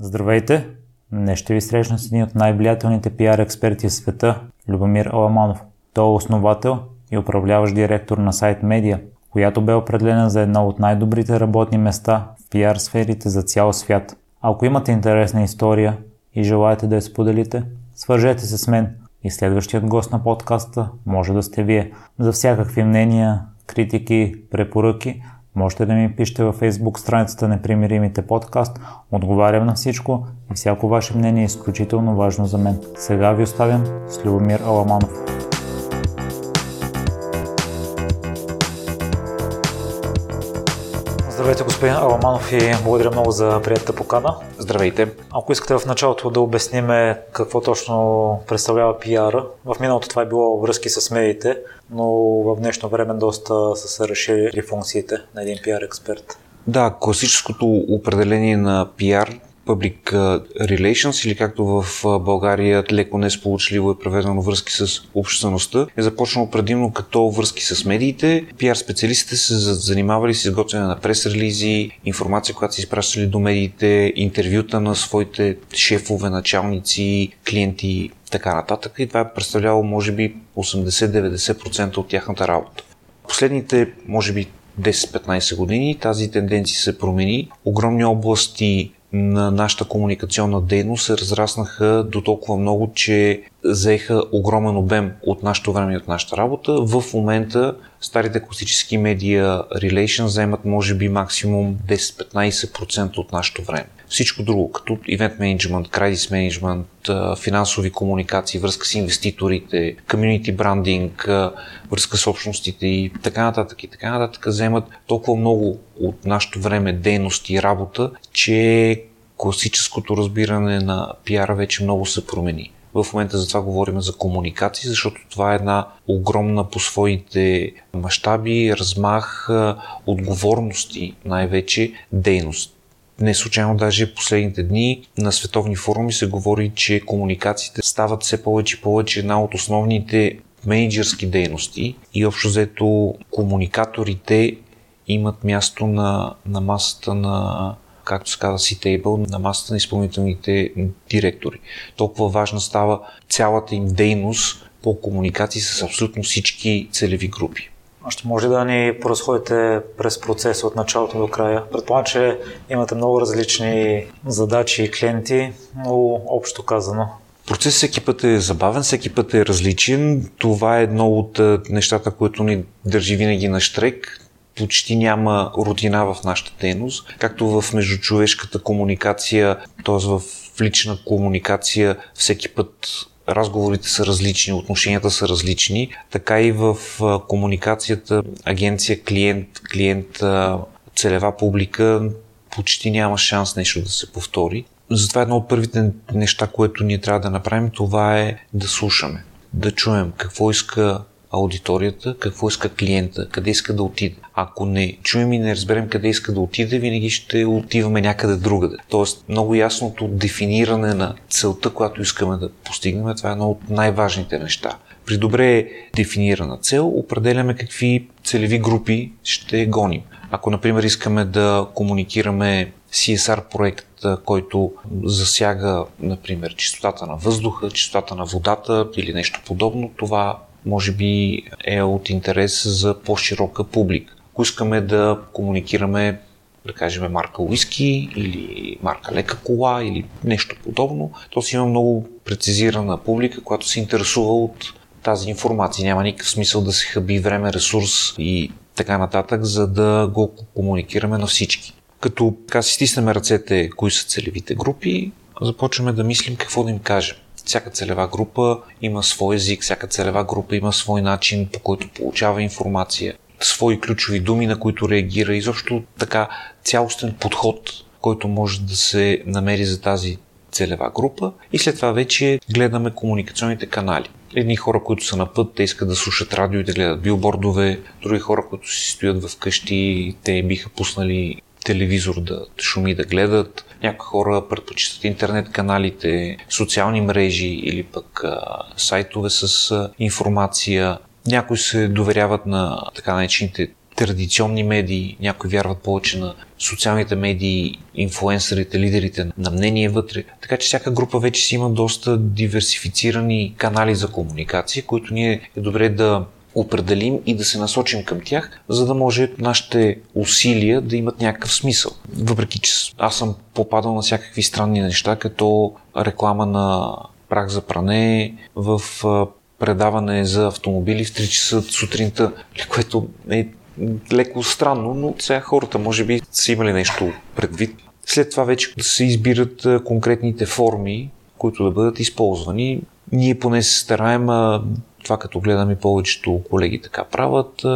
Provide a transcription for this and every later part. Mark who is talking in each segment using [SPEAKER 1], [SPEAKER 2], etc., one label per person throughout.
[SPEAKER 1] Здравейте! Днес ще ви срещна с един от най-влиятелните пиар експерти в света, Любомир Аламанов. Той е основател и управляващ директор на сайт Медиа, която бе определена за едно от най-добрите работни места в пиар сферите за цял свят. Ако имате интересна история и желаете да я споделите, свържете се с мен и следващият гост на подкаста може да сте вие. За всякакви мнения, критики, препоръки – Можете да ми пишете във Facebook страницата Непримиримите подкаст. Отговарям на всичко и всяко ваше мнение е изключително важно за мен. Сега ви оставям с Любомир Аламанов. Здравейте, господин Аламанов и благодаря много за приятата покана.
[SPEAKER 2] Здравейте.
[SPEAKER 1] Ако искате в началото да обясниме какво точно представлява пиара, в миналото това е било връзки с медиите, но в днешно време доста са се разширили функциите на един пиар експерт.
[SPEAKER 2] Да, класическото определение на пиар Public Relations или както в България леко несполучливо е преведено връзки с обществеността, е започнало предимно като връзки с медиите. PR специалистите се занимавали с изготвяне на прес-релизи, информация, която са изпращали до медиите, интервюта на своите шефове, началници, клиенти, така нататък. И това е представлявало, може би, 80-90% от тяхната работа. Последните, може би, 10-15 години тази тенденция се промени. Огромни области на нашата комуникационна дейност се разраснаха до толкова много, че заеха огромен обем от нашето време и от нашата работа. В момента старите класически медиа Relations заемат може би максимум 10-15% от нашето време. Всичко друго, като event management, credit management, финансови комуникации, връзка с инвеститорите, community branding, връзка с общностите и така нататък и така нататък, заемат толкова много от нашето време дейност и работа, че класическото разбиране на пиара вече много се промени. В момента за това говорим за комуникации, защото това е една огромна по своите мащаби, размах, отговорности, най-вече дейност. Не случайно даже последните дни на световни форуми се говори, че комуникациите стават все повече и повече една от основните менеджерски дейности и общо взето комуникаторите имат място на, на масата на както се казва C-Table, на масата на изпълнителните директори. Толкова важна става цялата им дейност по комуникации с абсолютно всички целеви групи.
[SPEAKER 1] Ще може да ни поразходите през процеса от началото до края. Предполагам, че имате много различни задачи и клиенти, но общо казано.
[SPEAKER 2] Процес всеки път е забавен, всеки път е различен. Това е едно от нещата, които ни държи винаги на штрек почти няма рутина в нашата дейност, както в междучовешката комуникация, т.е. в лична комуникация всеки път разговорите са различни, отношенията са различни, така и в комуникацията агенция, клиент, клиент, целева публика почти няма шанс нещо да се повтори. Затова едно от първите неща, което ние трябва да направим, това е да слушаме, да чуем какво иска аудиторията, какво иска клиента, къде иска да отиде. Ако не чуем и не разберем къде иска да отиде, винаги ще отиваме някъде другаде. Тоест, много ясното дефиниране на целта, която искаме да постигнем, това е едно от най-важните неща. При добре дефинирана цел определяме какви целеви групи ще гоним. Ако, например, искаме да комуникираме CSR проект, който засяга, например, чистотата на въздуха, чистотата на водата или нещо подобно, това може би е от интерес за по-широка публика. Ако искаме да комуникираме да кажем марка уиски или марка лека кола или нещо подобно, то си има много прецизирана публика, която се интересува от тази информация. Няма никакъв смисъл да се хаби време, ресурс и така нататък, за да го комуникираме на всички. Като така си стиснем ръцете, кои са целевите групи, започваме да мислим какво да им кажем. Всяка целева група има свой език, всяка целева група има свой начин, по който получава информация, свои ключови думи, на които реагира. Изобщо така цялостен подход, който може да се намери за тази целева група и след това вече гледаме комуникационните канали. Едни хора, които са на път, те искат да слушат радио и да гледат билбордове, други хора, които си стоят в къщи, те биха пуснали телевизор да шуми да гледат. Някои хора предпочитат интернет каналите, социални мрежи или пък а, сайтове с а, информация. Някои се доверяват на така наречените традиционни медии, някои вярват повече на социалните медии, инфуенсърите, лидерите на мнение вътре. Така че всяка група вече си има доста диверсифицирани канали за комуникация, които ние е добре да определим и да се насочим към тях, за да може нашите усилия да имат някакъв смисъл. Въпреки, че аз съм попадал на всякакви странни неща, като реклама на прах за пране, в предаване за автомобили в 3 часа сутринта, което е леко странно, но сега хората може би са имали нещо предвид. След това вече да се избират конкретните форми, които да бъдат използвани. Ние поне се стараем това като гледаме повечето колеги така правят,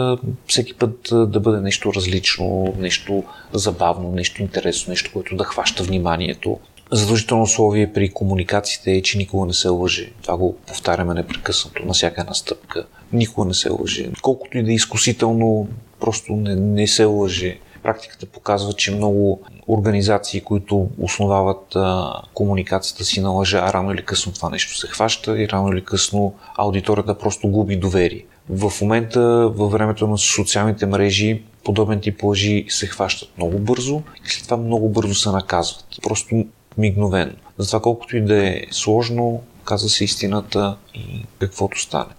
[SPEAKER 2] всеки път да бъде нещо различно, нещо забавно, нещо интересно, нещо, което да хваща вниманието. Задължително условие при комуникациите е, че никога не се лъже. Това го повтаряме непрекъснато на всяка една стъпка. Никога не се лъже. Колкото и да е изкусително, просто не, не се лъже. Практиката показва, че много организации, които основават а, комуникацията си на лъжа, рано или късно това нещо се хваща и рано или късно аудиторията просто губи доверие. В момента, във времето на социалните мрежи, подобен тип лъжи се хващат много бързо и след това много бързо се наказват. Просто мигновено. Затова колкото и да е сложно, каза се истината и каквото стане.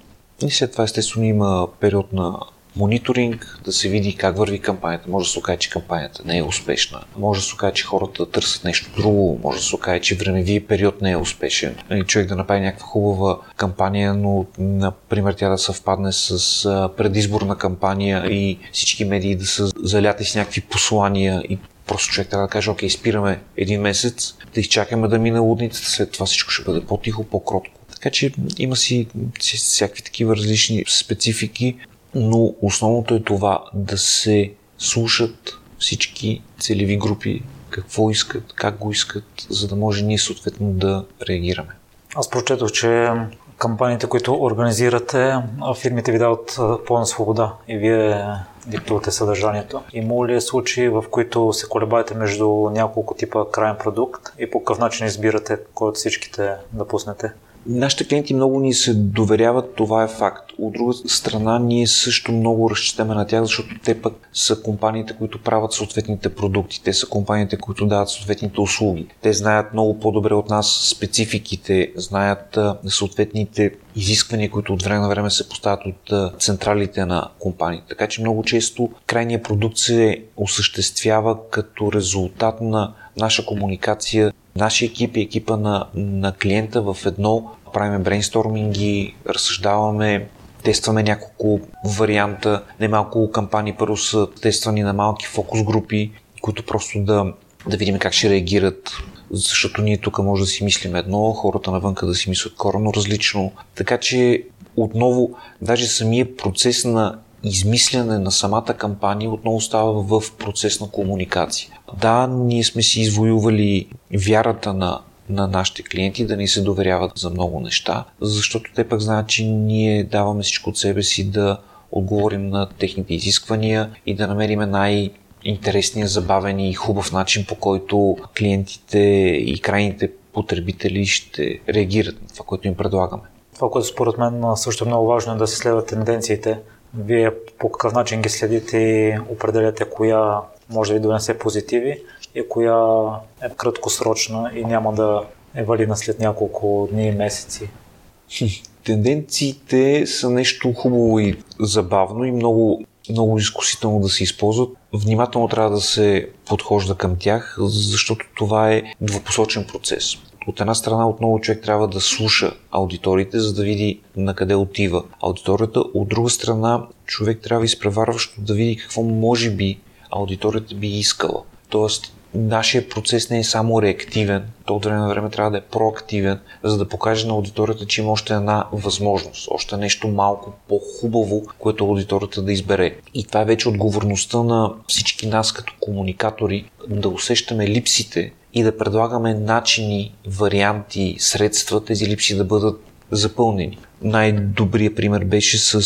[SPEAKER 2] И след това естествено има период на мониторинг, да се види как върви кампанията. Може да се окаже, че кампанията не е успешна. Може да се окаже, че хората търсят нещо друго. Може да се окаже, че времеви период не е успешен. И човек да направи някаква хубава кампания, но, например, тя да съвпадне с предизборна кампания и всички медии да са заляти с някакви послания и Просто човек трябва да каже, окей, спираме един месец, да изчакаме да мине лудницата, след това всичко ще бъде по-тихо, по-кротко. Така че има си всякакви такива различни специфики, но основното е това да се слушат всички целеви групи, какво искат, как го искат, за да може ние съответно да реагираме.
[SPEAKER 1] Аз прочетох, че кампаниите, които организирате, фирмите ви дават пълна свобода и вие диктувате съдържанието. Има ли случаи, в които се колебаете между няколко типа крайен продукт и по какъв начин избирате кой от всичките да пуснете?
[SPEAKER 2] Нашите клиенти много ни се доверяват, това е факт. От друга страна, ние също много разчитаме на тях, защото те пък са компаниите, които правят съответните продукти. Те са компаниите, които дават съответните услуги. Те знаят много по-добре от нас спецификите, знаят съответните изисквания, които от време на време се поставят от централите на компаниите. Така че много често крайният продукт се осъществява като резултат на наша комуникация нашия екип и екипа на, на клиента в едно правиме брейнсторминги, разсъждаваме, тестваме няколко варианта. Немалко кампании първо са тествани на малки фокус групи, които просто да, да видим как ще реагират, защото ние тук може да си мислим едно, хората навънка да си мислят коренно различно. Така че отново, даже самия процес на измисляне на самата кампания отново става в процес на комуникация. Да, ние сме си извоювали вярата на на нашите клиенти да ни се доверяват за много неща, защото те пък знаят, че ние даваме всичко от себе си да отговорим на техните изисквания и да намериме най- интересния, забавен и хубав начин, по който клиентите и крайните потребители ще реагират на това, което им предлагаме.
[SPEAKER 1] Това, което според мен също е много важно е да се следват тенденциите. Вие по какъв начин ги следите и определяте коя може да ви донесе позитиви и коя е краткосрочна и няма да е валидна след няколко дни и месеци.
[SPEAKER 2] Тенденциите са нещо хубаво и забавно и много, много изкусително да се използват. Внимателно трябва да се подхожда към тях, защото това е двупосочен процес. От една страна отново човек трябва да слуша аудиторите, за да види на къде отива аудиторията. От друга страна човек трябва изпреварващо да види какво може би аудиторията би искала. Тоест нашия процес не е само реактивен, то от време на време трябва да е проактивен, за да покаже на аудиторията, че има още една възможност, още нещо малко по-хубаво, което аудиторията да избере. И това е вече отговорността на всички нас като комуникатори да усещаме липсите и да предлагаме начини, варианти, средства тези липси да бъдат запълнени. Най-добрият пример беше с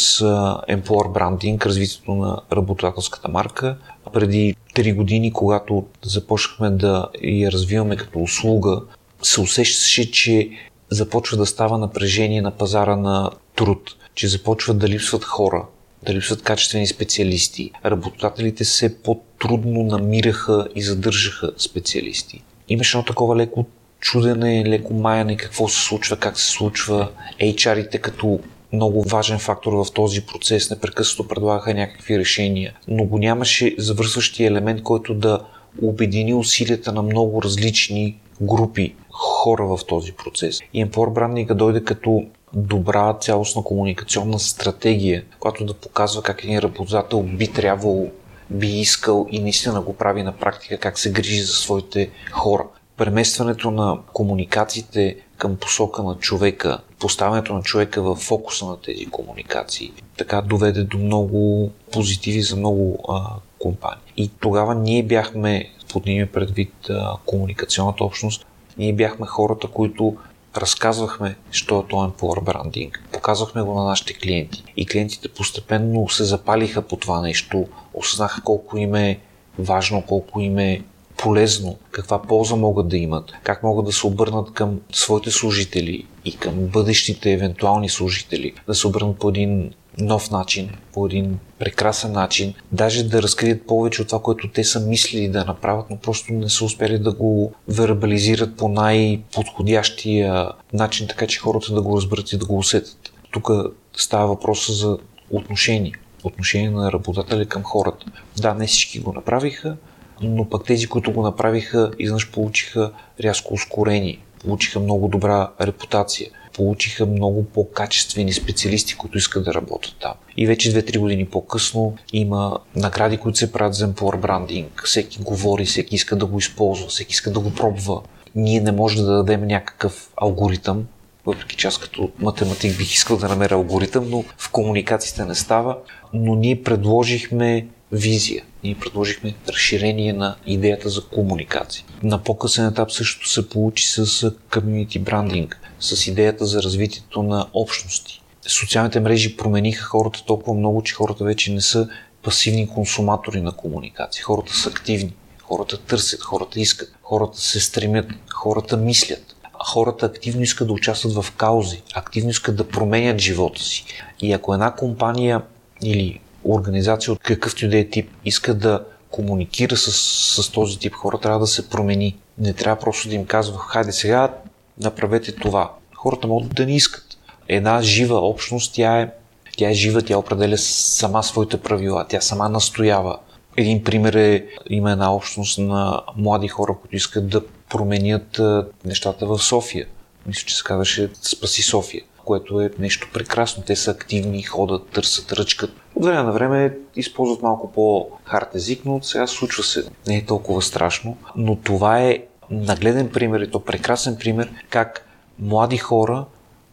[SPEAKER 2] Employer Branding, развитието на работодателската марка. Преди 3 години, когато започнахме да я развиваме като услуга, се усещаше, че започва да става напрежение на пазара на труд, че започват да липсват хора да липсват качествени специалисти. Работодателите се по-трудно намираха и задържаха специалисти. Имаше едно такова леко чудене, леко маяне какво се случва, как се случва. HR-ите като много важен фактор в този процес, непрекъснато предлагаха някакви решения, но го нямаше завършващия елемент, който да обедини усилията на много различни групи хора в този процес. И Employer Branding дойде като добра цялостна комуникационна стратегия, която да показва как един работодател би трябвало, би искал и наистина го прави на практика, как се грижи за своите хора. Преместването на комуникациите към посока на човека, поставянето на човека в фокуса на тези комуникации, така доведе до много позитиви за много а, компании. И тогава ние бяхме, под ние предвид а, комуникационната общност, ние бяхме хората, които разказвахме, що е този Employer брандинг. Показвахме го на нашите клиенти. И клиентите постепенно се запалиха по това нещо, осъзнаха колко им е важно, колко им е полезно, каква полза могат да имат, как могат да се обърнат към своите служители и към бъдещите евентуални служители, да се обърнат по един нов начин, по един прекрасен начин, даже да разкрият повече от това, което те са мислили да направят, но просто не са успели да го вербализират по най-подходящия начин, така че хората да го разберат и да го усетят. Тук става въпроса за отношение. Отношение на работодателя към хората. Да, не всички го направиха, но пък тези, които го направиха, изнъж получиха рязко ускорение, получиха много добра репутация, получиха много по-качествени специалисти, които искат да работят там. И вече 2-3 години по-късно има награди, които се правят за Employer брандинг. Всеки говори, всеки иска да го използва, всеки иска да го пробва. Ние не можем да дадем някакъв алгоритъм, въпреки че аз като математик бих искал да намеря алгоритъм, но в комуникациите не става. Но ние предложихме визия. Ние предложихме разширение на идеята за комуникация. На по-късен етап също се получи с community брандинг, с идеята за развитието на общности. Социалните мрежи промениха хората толкова много, че хората вече не са пасивни консуматори на комуникация. Хората са активни, хората търсят, хората искат, хората се стремят, хората мислят. Хората активно искат да участват в каузи, активно искат да променят живота си. И ако една компания или организация от какъвто и да е тип иска да комуникира с, с този тип хора, трябва да се промени. Не трябва просто да им казва, хайде сега направете това. Хората могат да не искат. Една жива общност, тя е, тя е жива, тя определя сама своите правила, тя сама настоява. Един пример е, има една общност на млади хора, които искат да променят нещата в София. Мисля, че се казваше Спаси София което е нещо прекрасно. Те са активни, ходят, търсят, ръчкат. От време на време използват малко по-хард език, но сега случва се. Не е толкова страшно. Но това е нагледен пример и то прекрасен пример как млади хора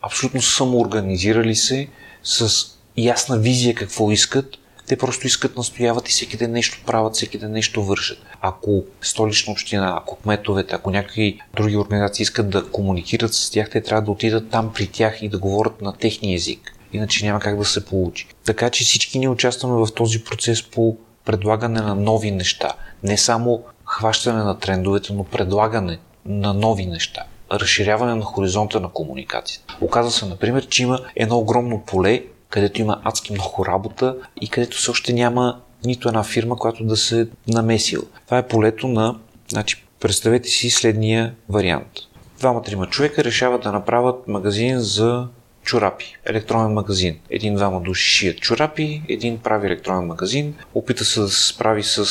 [SPEAKER 2] абсолютно самоорганизирали се с ясна визия какво искат те просто искат, настояват и всеки ден нещо правят, всеки ден нещо вършат. Ако столична община, ако кметовете, ако някакви други организации искат да комуникират с тях, те трябва да отидат там при тях и да говорят на техния език. Иначе няма как да се получи. Така че всички ние участваме в този процес по предлагане на нови неща. Не само хващане на трендовете, но предлагане на нови неща разширяване на хоризонта на комуникацията. Оказва се, например, че има едно огромно поле, където има адски много работа и където все още няма нито една фирма, която да се намесила. Това е полето на... Значи, представете си следния вариант. Двама-трима човека решават да направят магазин за чорапи, електронен магазин. Един-двама души шият чорапи, един прави електронен магазин, опита се да се справи с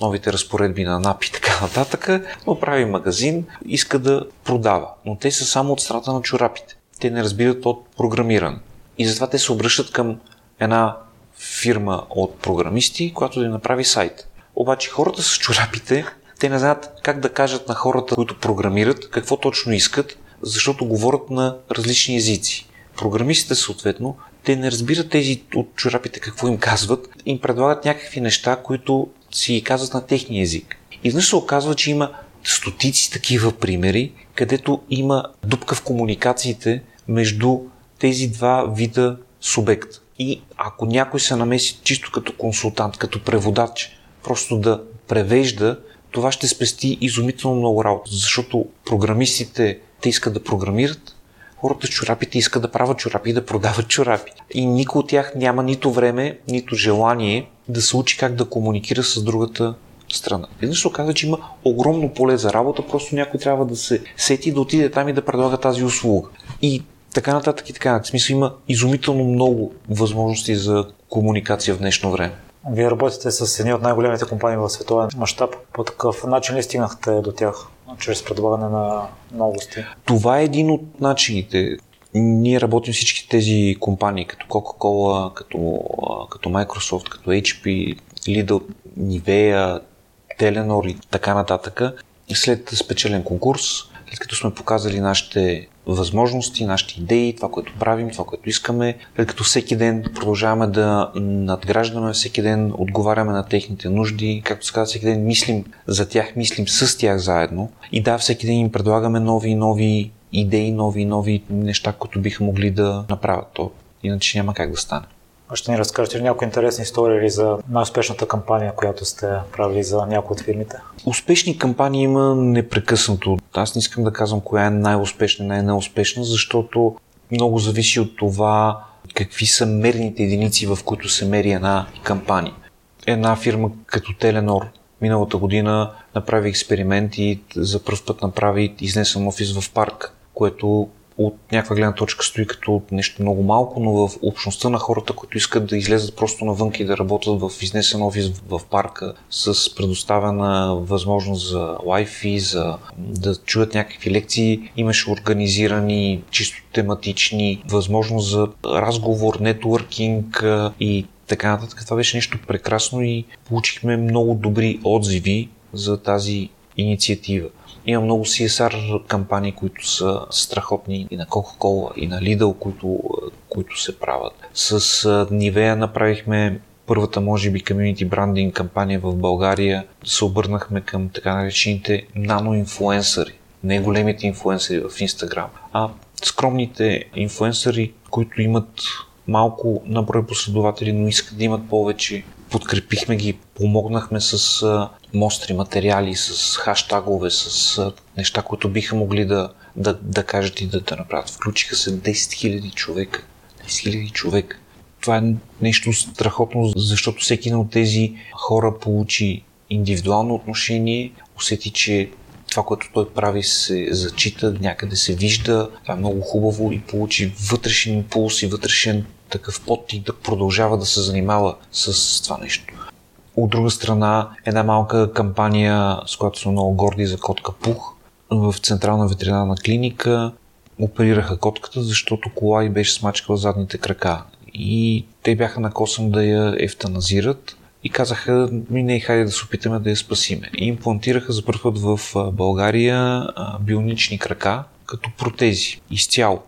[SPEAKER 2] новите разпоредби на НАП и така нататък, но прави магазин, иска да продава. Но те са само от страната на чорапите. Те не разбират от програмиране. И затова те се обръщат към една фирма от програмисти, която да им направи сайт. Обаче хората с чорапите, те не знаят как да кажат на хората, които програмират, какво точно искат, защото говорят на различни езици. Програмистите съответно, те не разбират тези от чорапите какво им казват, им предлагат някакви неща, които си казват на техния език. И веднъж се оказва, че има стотици такива примери, където има дупка в комуникациите между тези два вида субект. И ако някой се намеси чисто като консултант, като преводач, просто да превежда, това ще спести изумително много работа, защото програмистите те искат да програмират, хората с чорапите искат да правят чорапи и да продават чорапи. И никой от тях няма нито време, нито желание да се учи как да комуникира с другата страна. Веднъж се оказа, че има огромно поле за работа, просто някой трябва да се сети да отиде там и да предлага тази услуга. И така нататък и така. В смисъл има изумително много възможности за комуникация в днешно време.
[SPEAKER 1] Вие работите с едни от най-големите компании в световен мащаб. По такъв начин ли стигнахте до тях? Чрез предлагане на новости?
[SPEAKER 2] Това е един от начините. Ние работим всички тези компании, като Coca-Cola, като, като Microsoft, като HP, Lidl, Nivea, Telenor и така нататък. След спечелен курс, след като сме показали нашите възможности, нашите идеи, това, което правим, това, което искаме, след като всеки ден продължаваме да надграждаме, всеки ден отговаряме на техните нужди, както се казва, всеки ден мислим за тях, мислим с тях заедно и да, всеки ден им предлагаме нови и нови идеи, нови и нови неща, които биха могли да направят. То иначе няма как да стане.
[SPEAKER 1] Ще ни разкажете някои интересни истории за най-успешната кампания, която сте правили за някои от фирмите?
[SPEAKER 2] Успешни кампании има непрекъснато. Аз не искам да казвам коя е най-успешна най-неуспешна, защото много зависи от това какви са мерните единици, в които се мери една кампания. Една фирма като Теленор миналата година направи експеримент и за първ път направи изнесен офис в парк, което от някаква гледна точка стои като нещо много малко, но в общността на хората, които искат да излезат просто навън и да работят в изнесен офис в парка с предоставена възможност за Wi-Fi, за да чуят някакви лекции, имаше организирани чисто тематични, възможност за разговор, нетворкинг и така нататък. Това беше нещо прекрасно и получихме много добри отзиви за тази инициатива. Има много CSR кампании, които са страхотни и на Coca-Cola, и на Lidl, които, които се правят. С Nivea направихме първата, може би, комьюнити брандинг кампания в България. Се обърнахме към така наречените наноинфлуенсъри. Не големите инфлуенсъри в Instagram, а скромните инфлуенсъри, които имат малко наброй последователи, но искат да имат повече подкрепихме ги, помогнахме с а, мостри материали, с хаштагове, с а, неща, които биха могли да, да, да кажат и да, да направят. Включиха се 10 000 човека. 10 000 човека. Това е нещо страхотно, защото всеки един от тези хора получи индивидуално отношение, усети, че това, което той прави, се зачита, някъде се вижда. Това е много хубаво и получи вътрешен импулс и вътрешен такъв и да продължава да се занимава с това нещо. От друга страна, една малка кампания, с която сме много горди за котка Пух, в Централна ветеринарна клиника оперираха котката, защото кола и беше смачкала задните крака. И те бяха на косъм да я ефтаназират и казаха, ми не, хайде да се опитаме да я спасиме. И имплантираха за първ път в България бионични крака като протези, изцяло.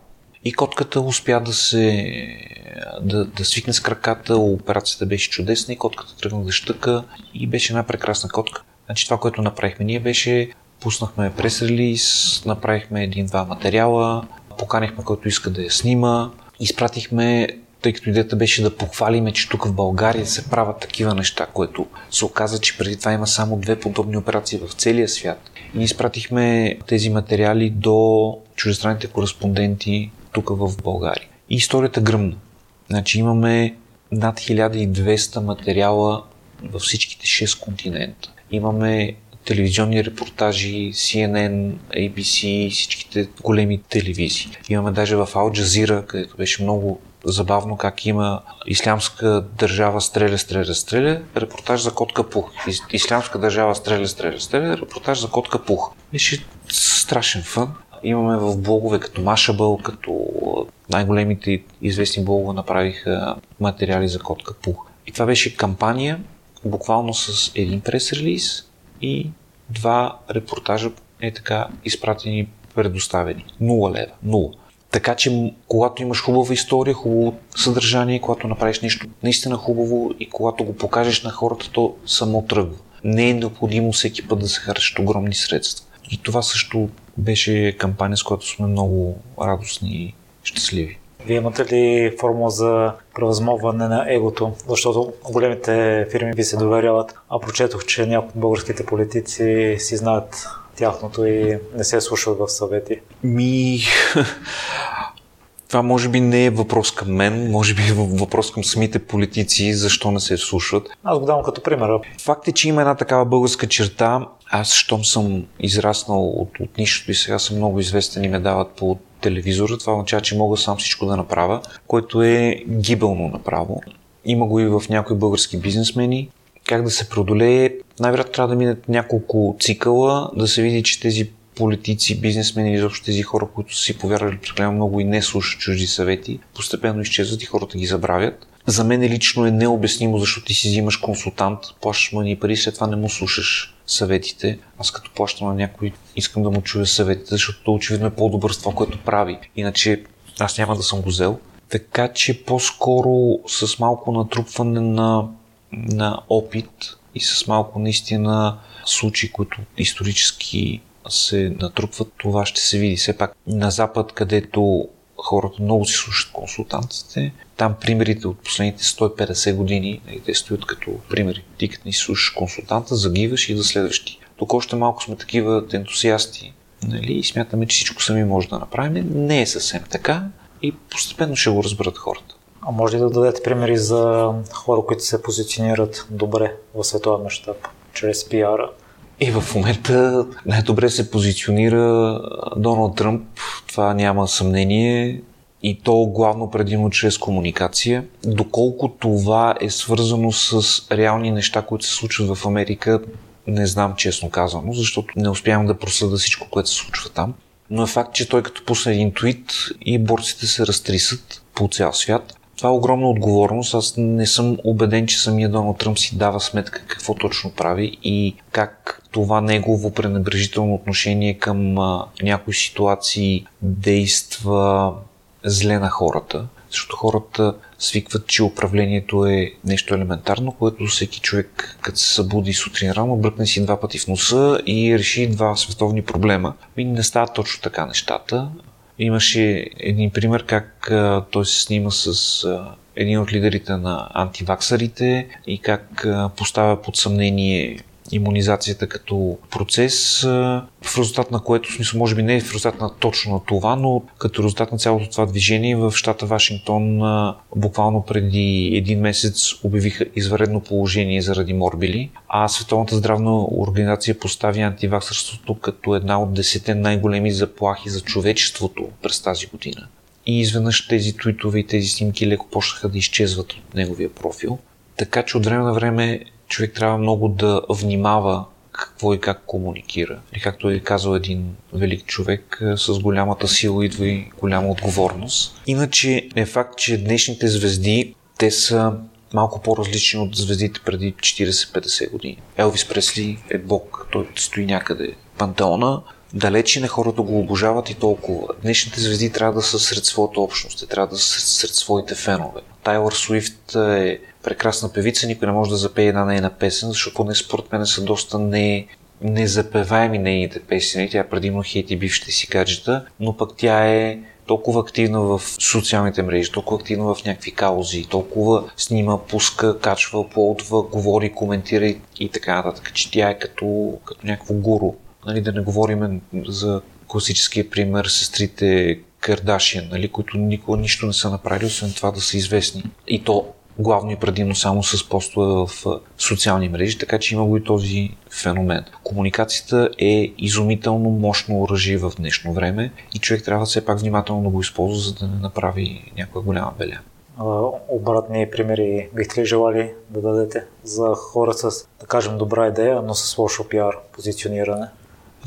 [SPEAKER 2] И котката успя да се да, да свикне с краката, операцията беше чудесна и котката тръгна да щъка и беше една прекрасна котка. Значи това, което направихме ние беше, пуснахме прес-релиз, направихме един-два материала, поканихме който иска да я снима, изпратихме тъй като идеята беше да похвалиме, че тук в България се правят такива неща, което се оказа, че преди това има само две подобни операции в целия свят. И ние изпратихме тези материали до чуждестранните кореспонденти тук в България. И историята гръмна. Значи имаме над 1200 материала във всичките 6 континента. Имаме телевизионни репортажи, CNN, ABC, всичките големи телевизии. Имаме даже в Ал Джазира, където беше много забавно как има ислямска държава стреля, стреля, стреля, репортаж за котка пух. Ислямска държава стреля, стреля, стреля, репортаж за котка пух. Беше страшен фън. Имаме в блогове като Mashable, като най-големите известни блогове направиха материали за котка пух. И това беше кампания, буквално с един прес-релиз и два репортажа е така изпратени, предоставени. Нула лева. Нула. Така че, когато имаш хубава история, хубаво съдържание, когато направиш нещо наистина хубаво и когато го покажеш на хората, то само тръгва. Не е необходимо всеки път да се харчат огромни средства. И това също беше кампания, с която сме много радостни и щастливи.
[SPEAKER 1] Вие имате ли формула за превъзмогване на егото? Защото големите фирми ви се доверяват, а прочетох, че някои от българските политици си знаят тяхното и не се слушат в съвети.
[SPEAKER 2] Ми, това може би не е въпрос към мен, може би е въпрос към самите политици, защо не се вслушват.
[SPEAKER 1] Аз го давам като пример.
[SPEAKER 2] Факт е, че има една такава българска черта. Аз, щом съм израснал от, от нищото и сега съм много известен и ме дават по телевизора, това означава, че мога сам всичко да направя, което е гибелно направо. Има го и в някои български бизнесмени. Как да се преодолее? Най-вероятно трябва да минат няколко цикъла, да се види, че тези политици, бизнесмени, изобщо тези хора, които са си повярвали прекалено много и не слушат чужди съвети, постепенно изчезват и хората ги забравят. За мен лично е необяснимо, защото ти си взимаш консултант, плащаш му ни пари, след това не му слушаш съветите. Аз като плащам на някой, искам да му чуя съветите, защото очевидно е по-добър с това, което прави. Иначе аз няма да съм го взел. Така че по-скоро с малко натрупване на, на опит и с малко наистина случаи, които исторически се натрупват, това ще се види. Все пак на Запад, където хората много си слушат консултантите, там примерите от последните 150 години, нали, те стоят като примери. Ти като не си слушаш консултанта, загиваш и за следващи. Тук още малко сме такива ентусиасти нали, и смятаме, че всичко сами може да направим. Не е съвсем така и постепенно ще го разберат хората.
[SPEAKER 1] А може ли да дадете примери за хора, които се позиционират добре в световен мащаб, чрез пиара?
[SPEAKER 2] И в момента най-добре се позиционира Доналд Тръмп, това няма съмнение, и то главно предимно чрез комуникация. Доколко това е свързано с реални неща, които се случват в Америка, не знам честно казано, защото не успявам да просъда всичко, което се случва там. Но е факт, че той като пусне един твит и борците се разтрисат по цял свят. Това е огромна отговорност. Аз не съм убеден, че самия Доналд Тръмп си дава сметка какво точно прави и как това негово пренебрежително отношение към а, някои ситуации действа зле на хората. Защото хората свикват, че управлението е нещо елементарно, което всеки човек, като се събуди сутрин рано, бръкне си два пъти в носа и реши два световни проблема. И не става точно така нещата. Имаше един пример как той се снима с един от лидерите на антиваксарите и как поставя под съмнение иммунизацията като процес, в резултат на което, в смисъл, може би не е в резултат на точно на това, но като резултат на цялото това движение в щата Вашингтон буквално преди един месец обявиха изваредно положение заради морбили, а Световната здравна организация постави антиваксърството като една от десете най-големи заплахи за човечеството през тази година. И изведнъж тези твитове и тези снимки леко почнаха да изчезват от неговия профил. Така че от време на време човек трябва много да внимава какво и как комуникира. И както е казал един велик човек, е, с голямата сила идва и голяма отговорност. Иначе е факт, че днешните звезди, те са малко по-различни от звездите преди 40-50 години. Елвис Пресли е бог, той стои някъде пантеона, далече на хората го обожават и толкова. Днешните звезди трябва да са сред своята общност, трябва да са сред своите фенове. Тайлър Суифт е прекрасна певица, никой не може да запее една нейна песен, защото поне според мен са доста не, незапеваеми нейните песни. Тя предимно хейти бившите си гаджета, но пък тя е толкова активна в социалните мрежи, толкова активна в някакви каузи, толкова снима, пуска, качва, полутва, говори, коментира и така нататък, че тя е като, като някакво гуру. Нали, да не говорим за класическия пример сестрите Кардашиан, нали, които никога нищо не са направили, освен това да са известни. И то главно и предимно само с постове в социални мрежи, така че има го и този феномен. Комуникацията е изумително мощно оръжие в днешно време и човек трябва все пак внимателно да го използва, за да не направи някаква голяма беля.
[SPEAKER 1] Обратни примери бихте ли желали да дадете за хора с, да кажем, добра идея, но с лошо пиар позициониране?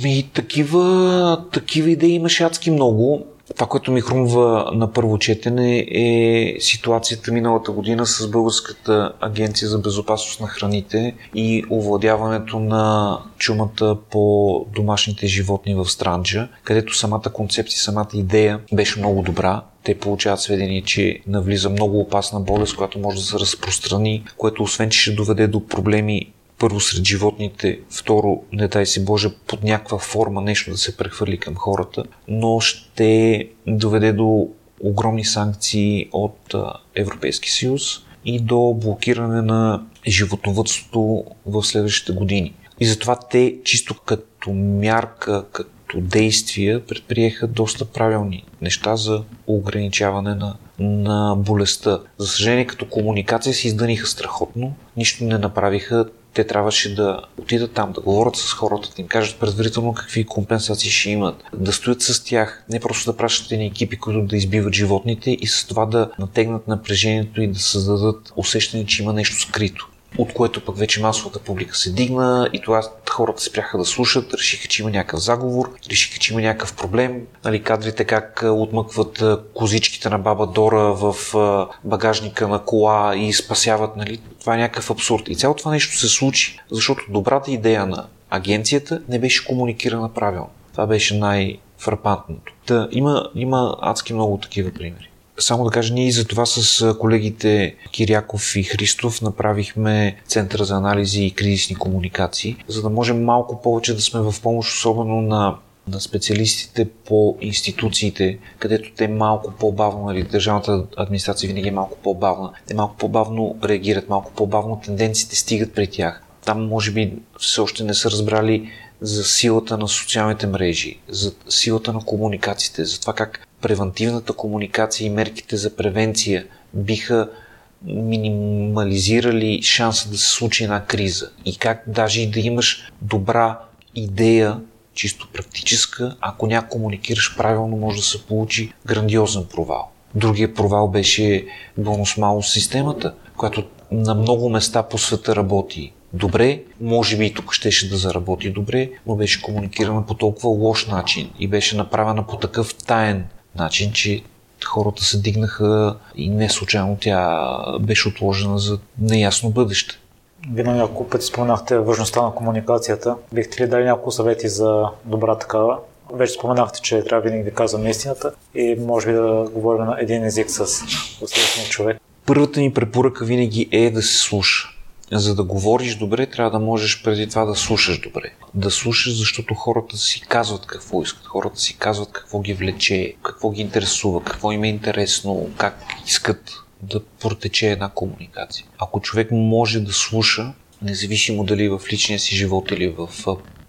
[SPEAKER 2] Ми, такива, такива идеи имаше адски много. Това, което ми хрумва на първо четене е ситуацията миналата година с Българската агенция за безопасност на храните и овладяването на чумата по домашните животни в Странджа, където самата концепция, самата идея беше много добра. Те получават сведения, че навлиза много опасна болест, която може да се разпространи, което освен, че ще доведе до проблеми първо сред животните, второ, не дай си Боже, под някаква форма нещо да се прехвърли към хората, но ще доведе до огромни санкции от Европейски съюз и до блокиране на животновътството в следващите години. И затова те чисто като мярка, като действия предприеха доста правилни неща за ограничаване на, на болестта. За съжаление, като комуникация се издъниха страхотно, нищо не направиха, те трябваше да отидат там, да говорят с хората, да им кажат предварително какви компенсации ще имат, да стоят с тях, не просто да пращат едни екипи, които да избиват животните и с това да натегнат напрежението и да създадат усещане, че има нещо скрито от което пък вече масовата публика се дигна и това хората спряха да слушат, решиха, че има някакъв заговор, решиха, че има някакъв проблем. Нали, кадрите как отмъкват козичките на баба Дора в багажника на кола и спасяват, нали, това е някакъв абсурд. И цялото това нещо се случи, защото добрата идея на агенцията не беше комуникирана правилно. Това беше най-фрапантното. Та, има, има адски много такива примери. Само да кажа, ние и за това с колегите Киряков и Христов направихме Центъра за анализи и кризисни комуникации, за да можем малко повече да сме в помощ, особено на на специалистите по институциите, където те малко по-бавно, нали, държавната администрация винаги е малко по-бавна, те малко по-бавно реагират, малко по-бавно тенденциите стигат при тях. Там може би все още не са разбрали за силата на социалните мрежи, за силата на комуникациите, за това как превентивната комуникация и мерките за превенция биха минимализирали шанса да се случи една криза и как даже и да имаш добра идея, чисто практическа, ако някой комуникираш правилно, може да се получи грандиозен провал. Другия провал беше бонус-малус системата, която на много места по света работи добре, може би и тук щеше да заработи добре, но беше комуникирана по толкова лош начин и беше направена по такъв таен начин, че хората се дигнаха и не случайно тя беше отложена за неясно бъдеще.
[SPEAKER 1] Вие на няколко пъти споменахте важността на комуникацията. Бихте ли дали няколко съвети за добра такава? Вече споменахте, че трябва винаги да казваме истината и може би да говорим на един език с последния човек.
[SPEAKER 2] Първата ни препоръка винаги е да се слуша за да говориш добре, трябва да можеш преди това да слушаш добре. Да слушаш, защото хората си казват какво искат, хората си казват какво ги влече, какво ги интересува, какво им е интересно, как искат да протече една комуникация. Ако човек може да слуша, независимо дали в личния си живот или в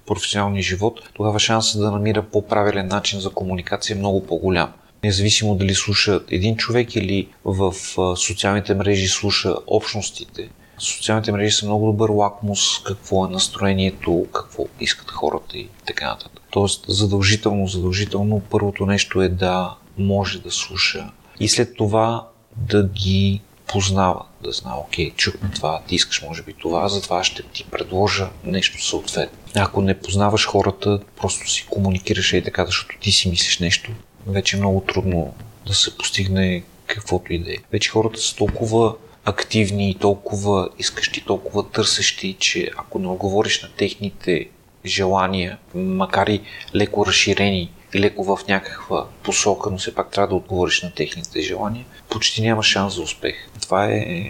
[SPEAKER 2] професионалния живот, тогава шансът да намира по-правилен начин за комуникация е много по-голям. Независимо дали слуша един човек или в социалните мрежи слуша общностите, социалните мрежи са много добър лакмус какво е настроението, какво искат хората и така нататък. Тоест, задължително, задължително първото нещо е да може да слуша и след това да ги познава, да знае, окей, чухме това, ти искаш може би това, затова ще ти предложа нещо съответно. Ако не познаваш хората, просто си комуникираш и така, защото ти си мислиш нещо, вече е много трудно да се постигне каквото и да е. Вече хората са толкова активни и толкова искащи, толкова търсещи, че ако не отговориш на техните желания, макар и леко разширени и леко в някаква посока, но все пак трябва да отговориш на техните желания, почти няма шанс за успех. Това е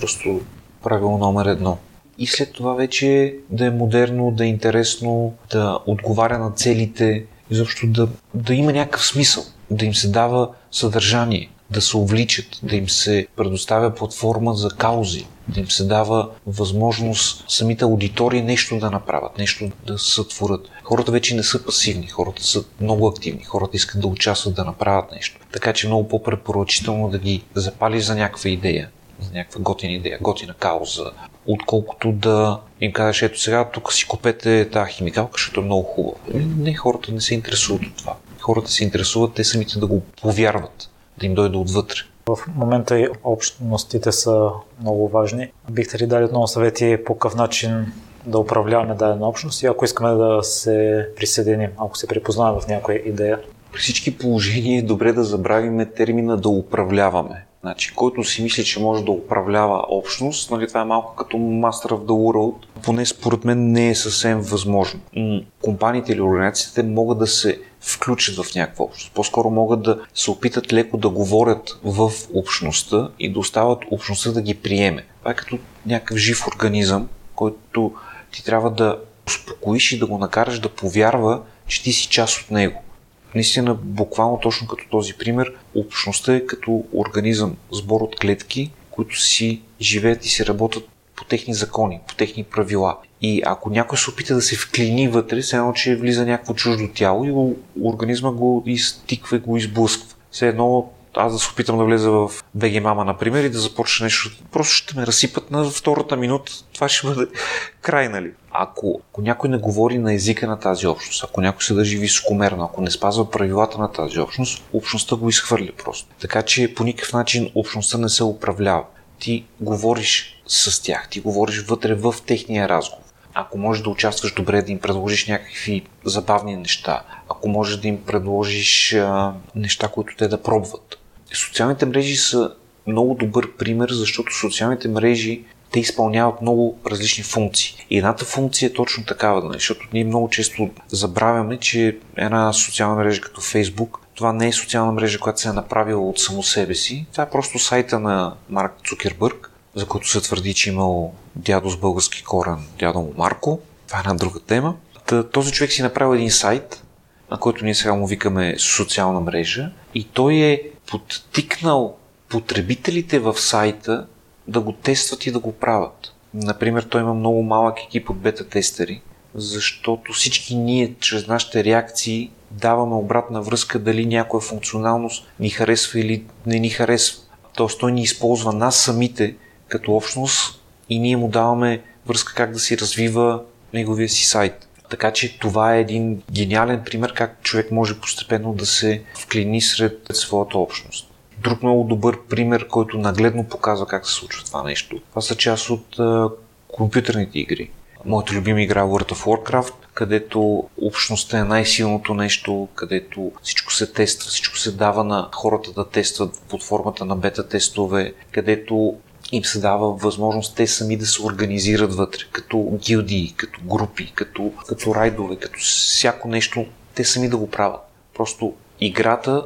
[SPEAKER 2] просто правило номер едно. И след това вече да е модерно, да е интересно, да отговаря на целите, изобщо да, да има някакъв смисъл, да им се дава съдържание да се увличат, да им се предоставя платформа за каузи, да им се дава възможност самите аудитории нещо да направят, нещо да сътворят. Хората вече не са пасивни, хората са много активни, хората искат да участват, да направят нещо. Така че е много по-препоръчително да ги запалиш за някаква идея, за някаква готина идея, готина кауза, отколкото да им кажеш, ето сега тук си купете тази химикалка, защото е много хубава. Не, хората не се интересуват от това. Хората се интересуват те самите да го повярват да им дойде отвътре.
[SPEAKER 1] В момента и общностите са много важни. Бихте ли дали отново съвети по какъв начин да управляваме дадена общност и ако искаме да се присъединим, ако се припознаваме в някоя идея?
[SPEAKER 2] При всички положения е добре да забравиме термина да управляваме. Значи, който си мисли, че може да управлява общност, нали, това е малко като Master of the World, поне според мен не е съвсем възможно. Компаниите или организациите могат да се включат в някаква общност. По-скоро могат да се опитат леко да говорят в общността и да остават общността да ги приеме. Това е като някакъв жив организъм, който ти трябва да успокоиш и да го накараш да повярва, че ти си част от него. Наистина, буквално точно като този пример, общността е като организъм, сбор от клетки, които си живеят и си работят по техни закони, по техни правила. И ако някой се опита да се вклини вътре, се едно, че влиза някакво чуждо тяло и организма го изтиква, го изблъсква. Все едно аз да се опитам да влеза в BG Mama, например, и да започна нещо, просто ще ме разсипат на втората минута. Това ще бъде край, нали? Ако, ако някой не говори на езика на тази общност, ако някой се държи високомерно, ако не спазва правилата на тази общност, общността го изхвърля просто. Така че по никакъв начин общността не се управлява. Ти говориш с тях, ти говориш вътре в техния разговор ако можеш да участваш добре, да им предложиш някакви забавни неща, ако можеш да им предложиш а, неща, които те да пробват. Социалните мрежи са много добър пример, защото социалните мрежи те изпълняват много различни функции. И едната функция е точно такава, нали? защото ние много често забравяме, че една социална мрежа като Facebook, това не е социална мрежа, която се е направила от само себе си. Това е просто сайта на Марк Цукербърг, за който се твърди, че е имал дядо с български корен, дядо му Марко. Това е една друга тема. Този човек си направил един сайт, на който ние сега му викаме социална мрежа и той е подтикнал потребителите в сайта да го тестват и да го правят. Например, той има много малък екип от бета-тестери, защото всички ние чрез нашите реакции даваме обратна връзка дали някоя функционалност ни харесва или не ни харесва. Тоест той ни използва нас самите като общност и ние му даваме връзка как да си развива неговия си сайт. Така че това е един гениален пример как човек може постепенно да се вклини сред своята общност. Друг много добър пример, който нагледно показва как се случва това нещо, това са част от а, компютърните игри. Моята любима игра World of Warcraft, където общността е най-силното нещо, където всичко се тества, всичко се дава на хората да тестват под формата на бета-тестове, където им се дава възможност те сами да се организират вътре, като гилдии, като групи, като, като райдове, като всяко нещо, те сами да го правят. Просто играта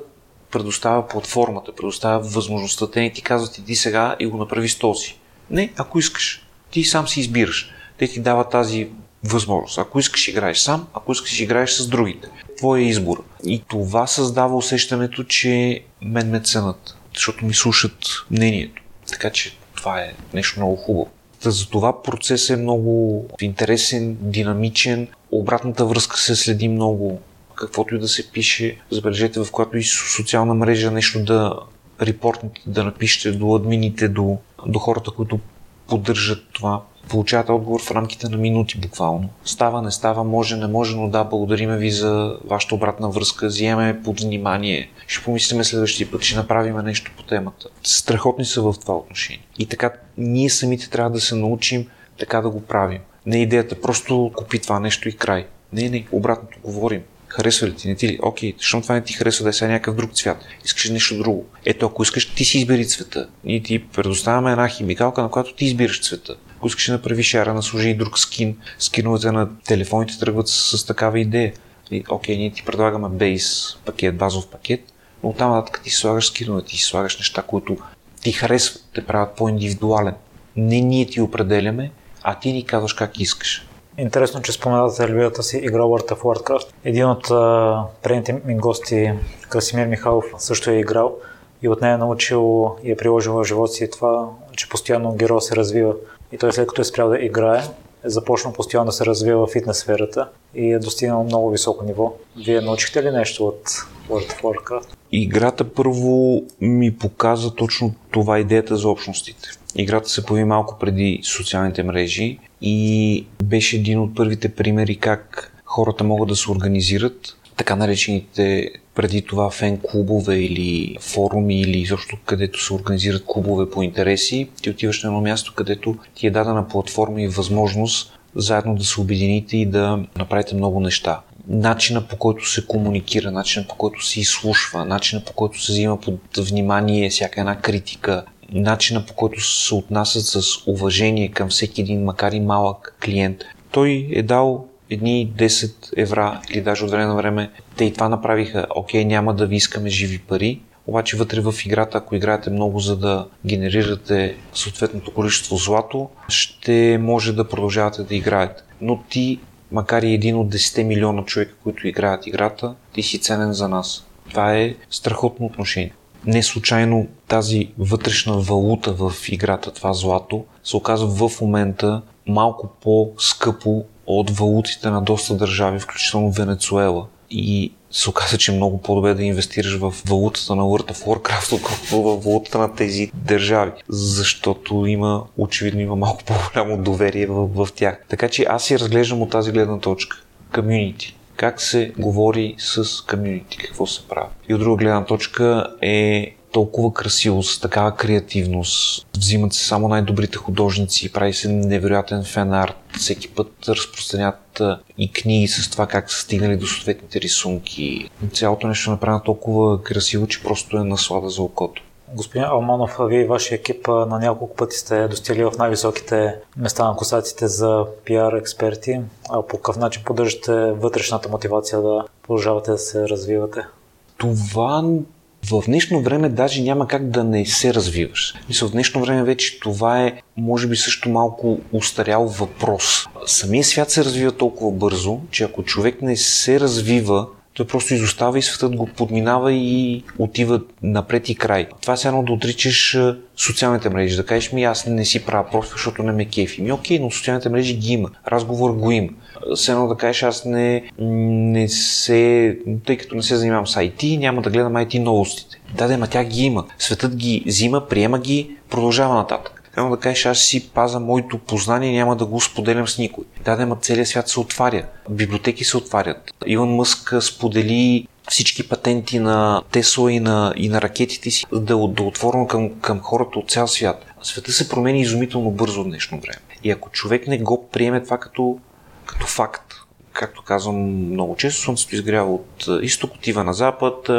[SPEAKER 2] предоставя платформата, предоставя възможността. Те не ти казват иди сега и го направи с този. Не, ако искаш. Ти сам си избираш. Те ти дават тази възможност. Ако искаш, играеш сам, ако искаш, играеш с другите. Твоя избор. И това създава усещането, че мен ме ценят, защото ми слушат мнението. Така че това е нещо много хубаво. За това процес е много интересен, динамичен, обратната връзка се следи много. Каквото и да се пише, забележете в която и социална мрежа нещо да репортнете, да напишете до админите, до, до хората, които поддържат това получавате отговор в рамките на минути буквално. Става, не става, може, не може, но да, благодариме ви за вашата обратна връзка, вземаме под внимание, ще помислиме следващия път, ще направим нещо по темата. Страхотни са в това отношение. И така, ние самите трябва да се научим така да го правим. Не е идеята просто купи това нещо и край. Не, не, обратното говорим. Харесва ли ти, не ти ли? Окей, защото това не ти харесва да е сега някакъв друг цвят. Искаш нещо друго. Ето, ако искаш, ти си избери цвета. Ние ти предоставяме една химикалка, на която ти избираш цвета. Ако искаш да направиш шара, наслужи и друг скин. Скиновете на телефоните тръгват с, с такава идея. И, окей, ние ти предлагаме бейс пакет, базов пакет, но оттам нататък ти слагаш скинове, ти слагаш неща, които ти харесват, те правят по-индивидуален. Не ние ти определяме, а ти ни казваш как искаш.
[SPEAKER 1] Интересно, че споменавате любимата си игра World of Warcraft. Един от предните ми гости, Красимир Михайлов, също е играл и от нея е научил и е приложил в живота си това, че постоянно героя се развива. И той след като е спрял да играе, е започнал постоянно да се развива в фитнес сферата и е достигнал много високо ниво. Вие научихте ли нещо от World of Warcraft?
[SPEAKER 2] Играта първо ми показа точно това идеята за общностите. Играта се появи малко преди социалните мрежи и беше един от първите примери как хората могат да се организират, така наречените преди това фен клубове или форуми или също където се организират клубове по интереси. Ти отиваш на едно място, където ти е дадена платформа и възможност заедно да се обедините и да направите много неща. Начина по който се комуникира, начина по който се изслушва, начина по който се взима под внимание всяка една критика, начина по който се отнасят с уважение към всеки един, макар и малък клиент. Той е дал едни 10 евра или даже от време на време. Те и това направиха. Окей, няма да ви искаме живи пари, обаче вътре в играта, ако играете много за да генерирате съответното количество злато, ще може да продължавате да играете. Но ти, макар и един от 10 милиона човека, които играят играта, ти си ценен за нас. Това е страхотно отношение не случайно тази вътрешна валута в играта, това злато, се оказва в момента малко по-скъпо от валутите на доста държави, включително Венецуела. И се оказа, че е много по-добре да инвестираш в валутата на World of Warcraft, отколкото в валутата на тези държави, защото има, очевидно има малко по-голямо доверие в, в тях. Така че аз си разглеждам от тази гледна точка. Комюнити. Как се говори с комюнити, какво се прави. И от друга гледна точка е толкова красиво, с такава креативност. Взимат се само най-добрите художници, прави се невероятен фен-арт. Всеки път разпространят и книги с това как са стигнали до съответните рисунки. Цялото нещо е направено толкова красиво, че просто е наслада за окото.
[SPEAKER 1] Господин Алманов, вие и вашия екип на няколко пъти сте достигли в най-високите места на класациите за пиар експерти. А по какъв начин поддържате вътрешната мотивация да продължавате да се развивате?
[SPEAKER 2] Това в днешно време даже няма как да не се развиваш. Мисля, в днешно време вече това е, може би, също малко устарял въпрос. Самия свят се развива толкова бързо, че ако човек не се развива, той просто изостава и светът го подминава и отива напред и край. Това е едно да отричаш социалните мрежи, да кажеш ми аз не си правя профил, защото не ме кефи. Ми окей, но социалните мрежи ги има, разговор го има. Все едно да кажеш аз не, не се, тъй като не се занимавам с IT, няма да гледам IT новостите. Да, да, ма тя ги има. Светът ги взима, приема ги, продължава нататък. Едно да кажеш, аз си паза моето познание, няма да го споделям с никой. Да, да, целият свят се отваря. Библиотеки се отварят. Илон Мъск сподели всички патенти на Тесла и на, и на ракетите си да, да отворено към, към хората от цял свят. Света се промени изумително бързо в днешно време. И ако човек не го приеме това като, като факт, както казвам много често, Слънцето изгрява от изток, отива на запад,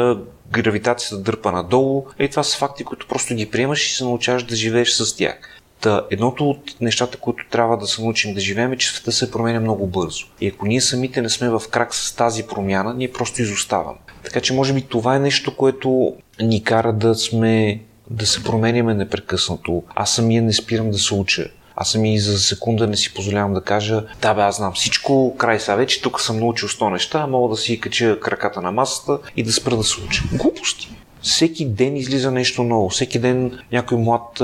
[SPEAKER 2] гравитацията дърпа надолу. И това са факти, които просто ги приемаш и се научаваш да живееш с тях. Та, едното от нещата, които трябва да се научим да живеем е, че света се променя много бързо. И ако ние самите не сме в крак с тази промяна, ние просто изоставаме. Така че може би това е нещо, което ни кара да сме да се променяме непрекъснато. Аз самия не спирам да се уча. Аз сами за секунда не си позволявам да кажа, да бе, аз знам всичко, край са вече, тук съм научил 100 неща, мога да си кача краката на масата и да спра да се уча. Глупости. Всеки ден излиза нещо ново. Всеки ден някой млад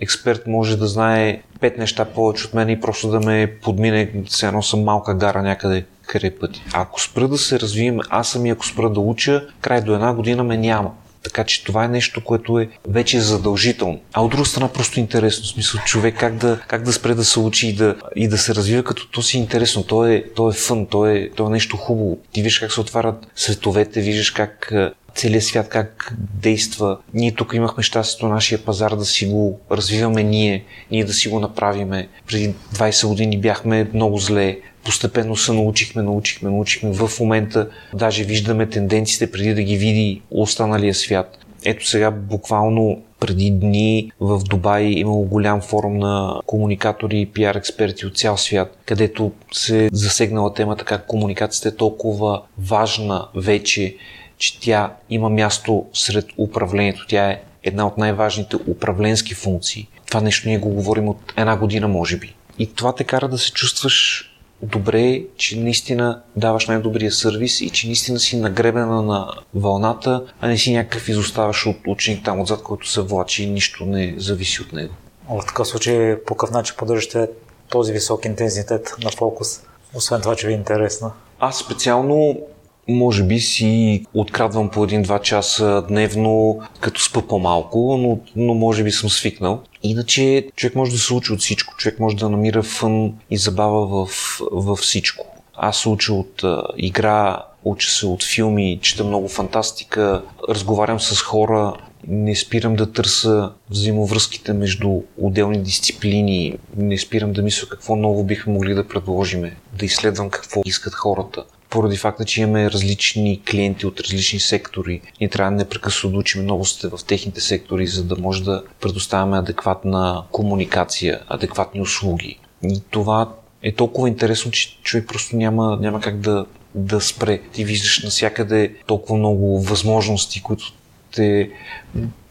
[SPEAKER 2] експерт може да знае пет неща повече от мен и просто да ме подмине, все едно съм малка гара някъде край пъти. Ако спра да се развием, аз сами ако спра да уча, край до една година ме няма. Така че това е нещо, което е вече задължително. А от друга страна просто интересно. В смисъл човек как да, как да спре да се учи и да, и да се развива, като то си интересно. То е, то е фън, то е, то е нещо хубаво. Ти виждаш как се отварят световете, виждаш как целият свят как действа. Ние тук имахме щастието нашия пазар да си го развиваме ние, ние да си го направиме. Преди 20 години бяхме много зле, постепенно се научихме, научихме, научихме. В момента даже виждаме тенденциите преди да ги види останалия свят. Ето сега буквално преди дни в Дубай имало голям форум на комуникатори и пиар експерти от цял свят, където се засегнала темата как комуникацията е толкова важна вече, че тя има място сред управлението. Тя е една от най-важните управленски функции. Това нещо ние го говорим от една година, може би. И това те кара да се чувстваш добре, че наистина даваш най-добрия сервис и че наистина си нагребена на вълната, а не си някакъв изоставаш от ученик там отзад, който се влачи и нищо не зависи от него.
[SPEAKER 1] В такъв случай, по какъв начин поддържате този висок интензитет на фокус, освен това, че ви е интересно?
[SPEAKER 2] Аз специално може би си открадвам по един-два часа дневно, като спа по-малко, но, но може би съм свикнал. Иначе човек може да се учи от всичко. Човек може да намира фън и забава в, във всичко. Аз се уча от а, игра, уча се от филми, чета много фантастика, разговарям с хора, не спирам да търся взаимовръзките между отделни дисциплини, не спирам да мисля какво ново бихме могли да предложиме, да изследвам какво искат хората поради факта, че имаме различни клиенти от различни сектори. Ние трябва да непрекъснато да учим новостите в техните сектори, за да може да предоставяме адекватна комуникация, адекватни услуги. И това е толкова интересно, че човек просто няма, няма как да, да спре. Ти виждаш навсякъде толкова много възможности, които те,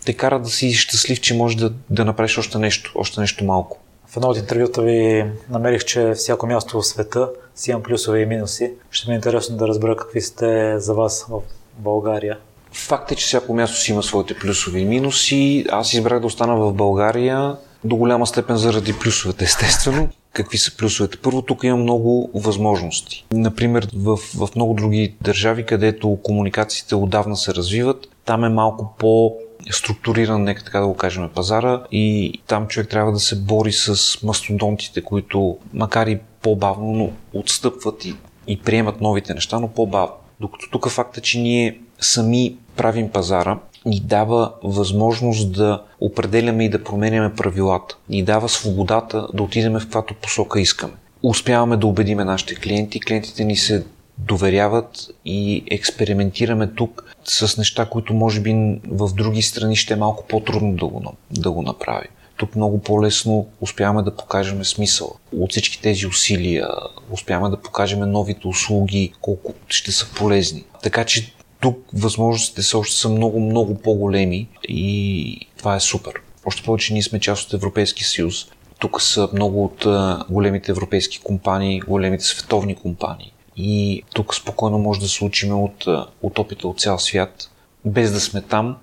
[SPEAKER 2] те карат да си щастлив, че можеш да, да направиш още нещо, още нещо малко.
[SPEAKER 1] В едно от интервюта ви намерих, че всяко място в света си имам плюсове и минуси. Ще ми е интересно да разбера какви сте за вас в България.
[SPEAKER 2] Факт е, че всяко място си има своите плюсови и минуси. Аз избрах да остана в България до голяма степен заради плюсовете, естествено. Какви са плюсовете? Първо, тук има много възможности. Например, в, в много други държави, където комуникациите отдавна се развиват, там е малко по структуриран, нека така да го кажем, пазара и там човек трябва да се бори с мастодонтите, които макар и по-бавно, но отстъпват и, и приемат новите неща, но по-бавно. Докато тук факта, че ние сами правим пазара, ни дава възможност да определяме и да променяме правилата. Ни дава свободата да отидем в каквато посока искаме. Успяваме да убедиме нашите клиенти, клиентите ни се доверяват и експериментираме тук с неща, които може би в други страни ще е малко по-трудно да го, да го направим. Тук много по-лесно успяваме да покажем смисъл от всички тези усилия, успяваме да покажем новите услуги, колко ще са полезни. Така че тук възможностите са още са много, много по-големи и това е супер. Още повече ние сме част от Европейския съюз. Тук са много от големите европейски компании, големите световни компании. И тук спокойно може да се учим от, от опита от цял свят, без да сме там,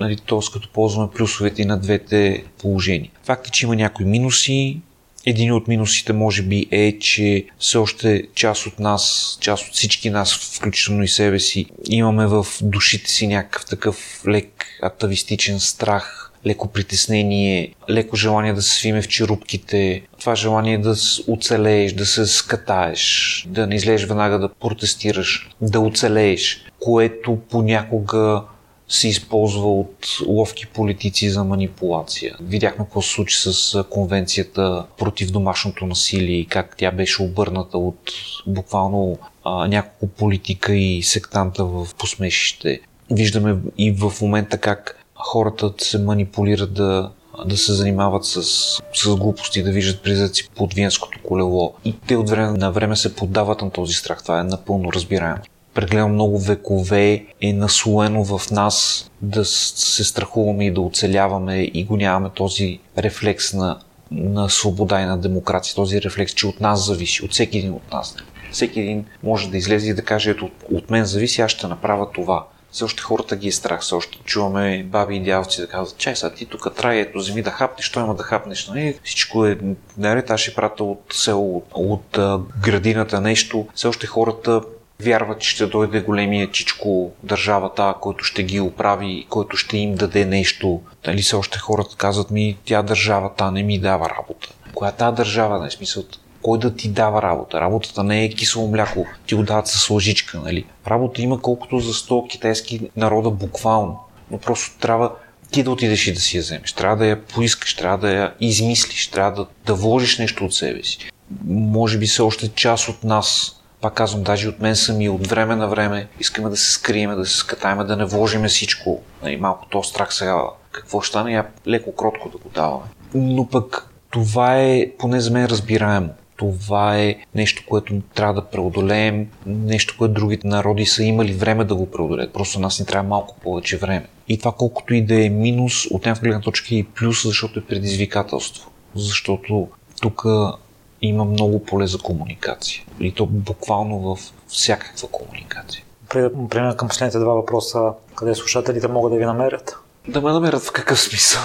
[SPEAKER 2] нали, т.е. като ползваме плюсовете и на двете положения. Факт е, че има някои минуси. Един от минусите може би е, че все още част от нас, част от всички нас, включително и себе си, имаме в душите си някакъв такъв лек атавистичен страх, леко притеснение, леко желание да се свиме в черупките, това желание да оцелееш, да се скатаеш, да не излезеш веднага да протестираш, да оцелееш, което понякога се използва от ловки политици за манипулация. Видяхме какво се случи с конвенцията против домашното насилие и как тя беше обърната от буквално а, няколко политика и сектанта в посмешище. Виждаме и в момента как хората се манипулират да, да се занимават с, с глупости, да виждат призраци под виенското колело. И те от време на време се поддават на този страх. Това е напълно разбираемо. Прегледам много векове е наслоено в нас да се страхуваме и да оцеляваме и го нямаме този рефлекс на, на свобода и на демокрация, този рефлекс, че от нас зависи, от всеки един от нас. Всеки един може да излезе и да каже, ето от мен зависи, аз ще направя това все още хората ги е страх, все още чуваме баби и дявци да казват, чай сега ти тук трай, ето вземи да хапнеш, що има да хапнеш, нали? Всичко е наред, аз ще прата от село, от, от а, градината нещо. Все още хората вярват, че ще дойде големия чичко държавата, който ще ги оправи, който ще им даде нещо. Нали все още хората казват ми, тя държавата не ми дава работа. Коя тази държава, не смисъл, кой да ти дава работа. Работата не е кисело мляко, ти го дават с лъжичка, нали? Работа има колкото за 100 китайски народа буквално. Но просто трябва ти да отидеш и да си я вземеш. Трябва да я поискаш, трябва да я измислиш, трябва да, да вложиш нещо от себе си. Може би се още част от нас, пак казвам, даже от мен сами, от време на време, искаме да се скриеме, да се скатаеме, да не вложиме всичко. Нали, малко то страх сега, какво ще стане, я леко кротко да го даваме. Но пък това е, поне за мен, разбираемо това е нещо, което трябва да преодолеем, нещо, което другите народи са имали време да го преодолеят. Просто нас ни трябва малко повече време. И това колкото и да е минус, от някаква гледна точка е и плюс, защото е предизвикателство. Защото тук има много поле за комуникация. И то буквално в всякаква комуникация.
[SPEAKER 1] Премина към последните два въпроса, къде слушателите могат да ви намерят?
[SPEAKER 2] Да ме намерят в какъв смисъл?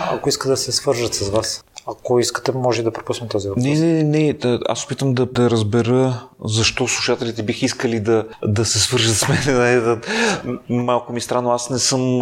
[SPEAKER 1] Ако искат да се свържат с вас. Ако искате, може да пропуснем този въпрос.
[SPEAKER 2] Не, не, не. Да, аз опитам да, да разбера защо слушателите бих искали да, да се свържат с мен. Малко ми странно. Аз не съм...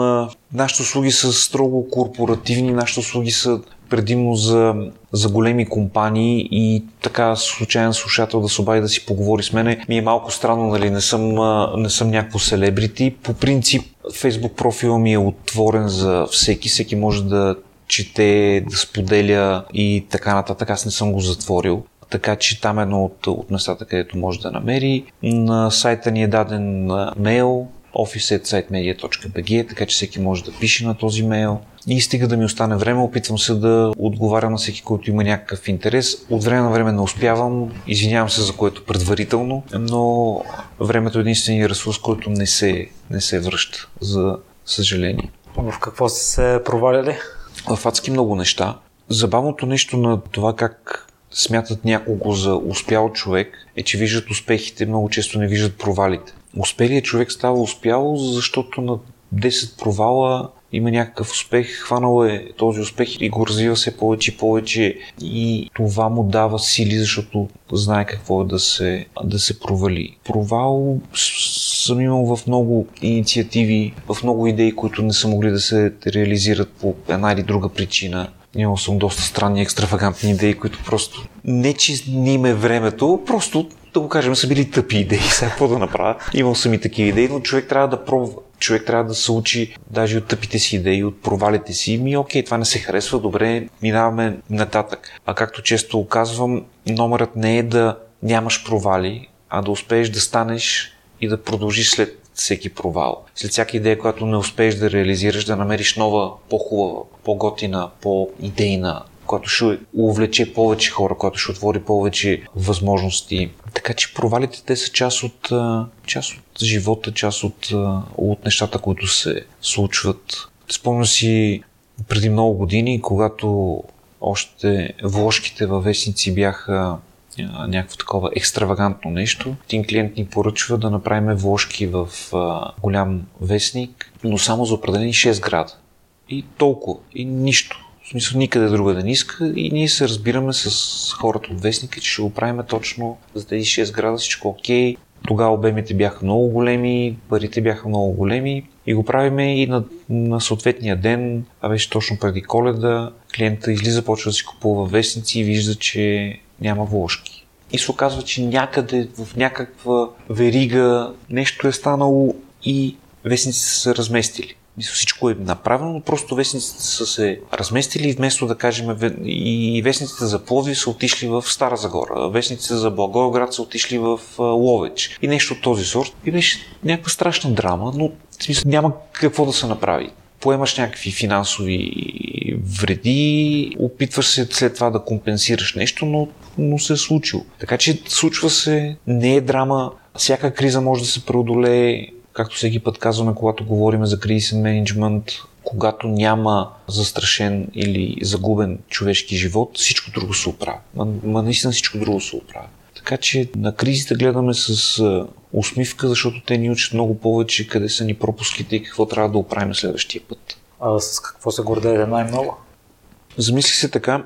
[SPEAKER 2] Нашите услуги са строго корпоративни, нашите услуги са предимно за, за големи компании и така случайен слушател да се обади да си поговори с мене ми е малко странно, нали, не съм, не съм някакво селебрити. По принцип, Facebook профила ми е отворен за всеки, всеки може да чете, да споделя и така нататък. Аз не съм го затворил. Така че там е едно от, от местата, където може да намери. На сайта ни е даден мейл office.sitemedia.bg, така че всеки може да пише на този мейл. И стига да ми остане време, опитвам се да отговарям на всеки, който има някакъв интерес. От време на време не успявам, извинявам се за което предварително, но времето е единствения ресурс, който не се, не се връща, за съжаление.
[SPEAKER 1] В какво сте се проваляли?
[SPEAKER 2] В адски много неща. Забавното нещо на това как смятат някого за успял човек е, че виждат успехите, много често не виждат провалите. успелият човек става успял, защото на 10 провала има някакъв успех, хванал е този успех и го развива се повече и повече и това му дава сили, защото знае какво е да се, да се провали. Провал съм имал в много инициативи, в много идеи, които не са могли да се реализират по една или друга причина. Имал съм доста странни, екстравагантни идеи, които просто не че не им е времето, просто да го кажем, са били тъпи идеи. Сега какво да направя? Имал съм и такива идеи, но човек трябва да пробва. Човек трябва да се учи даже от тъпите си идеи, от провалите си. Ми, окей, това не се харесва, добре, минаваме нататък. А както често казвам, номерът не е да нямаш провали, а да успееш да станеш и да продължиш след всеки провал. След всяка идея, която не успееш да реализираш, да намериш нова, по-хубава, по-готина, по-идейна, която ще увлече повече хора, която ще отвори повече възможности. Така че провалите те са част от, част от живота, част от, от нещата, които се случват. Спомням си преди много години, когато още вложките във вестници бяха някакво такова екстравагантно нещо. Един клиент ни поръчва да направим вложки в а, голям вестник, но само за определени 6 града. И толкова. И нищо. В смисъл никъде друга да не иска и ние се разбираме с хората от вестника, че ще го правим точно за тези 6 града, всичко окей. Тогава обемите бяха много големи, парите бяха много големи и го правиме и на, на съответния ден, а беше точно преди коледа, клиента излиза, почва да си купува вестници и вижда, че няма вложки. И се оказва, че някъде в някаква верига нещо е станало и вестниците са се разместили. Всичко е направено, но просто вестниците са се разместили вместо да кажем и вестниците за Пловдив са отишли в Стара Загора, вестниците за Благоевград са отишли в Ловеч и нещо от този сорт. И беше някаква страшна драма, но в смисъл няма какво да се направи поемаш някакви финансови вреди, опитваш се след това да компенсираш нещо, но, но се е случило. Така че случва се, не е драма, всяка криза може да се преодолее, както всеки път казваме, когато говорим за кризисен менеджмент, когато няма застрашен или загубен човешки живот, всичко друго се оправя. Ма, ма наистина всичко друго се оправя. Така че на кризите гледаме с усмивка, защото те ни учат много повече къде са ни пропуските и какво трябва да оправим следващия път.
[SPEAKER 1] А с какво се гордеете най-много?
[SPEAKER 2] Замислих се така,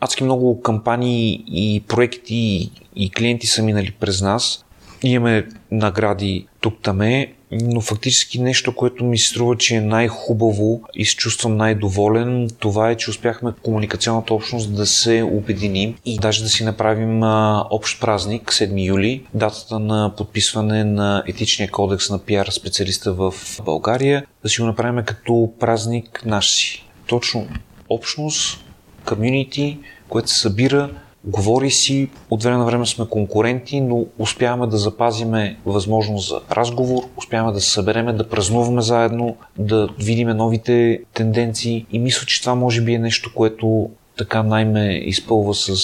[SPEAKER 2] адски много кампании и проекти и клиенти са минали през нас. Имаме награди тук-таме, но фактически нещо, което ми се струва, че е най-хубаво и се чувствам най-доволен, това е, че успяхме комуникационната общност да се обединим и даже да си направим а, общ празник, 7 юли, датата на подписване на етичния кодекс на пиар специалиста в България, да си го направим като празник наш си. Точно общност, комьюнити, което се събира Говори си, от време на време сме конкуренти, но успяваме да запазиме възможност за разговор, успяваме да се събереме, да празнуваме заедно, да видим новите тенденции и мисля, че това може би е нещо, което така най-ме изпълва с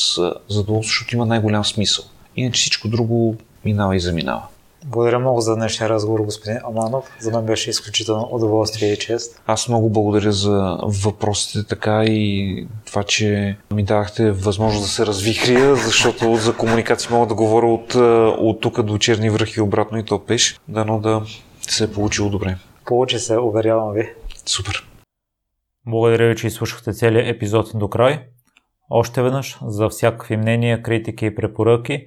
[SPEAKER 2] задоволство, защото има най-голям смисъл. Иначе всичко друго минава и заминава.
[SPEAKER 1] Благодаря много за днешния разговор, господин Аманов. За мен беше изключително удоволствие и чест.
[SPEAKER 2] Аз много благодаря за въпросите така и това, че ми дадахте възможност да се развихрия, защото за комуникация мога да говоря от, от тук до черни връхи обратно и то пеш. Дано да се е получило добре.
[SPEAKER 1] Получи се, уверявам ви.
[SPEAKER 2] Супер.
[SPEAKER 1] Благодаря ви, че изслушахте целият епизод до край. Още веднъж, за всякакви мнения, критики и препоръки,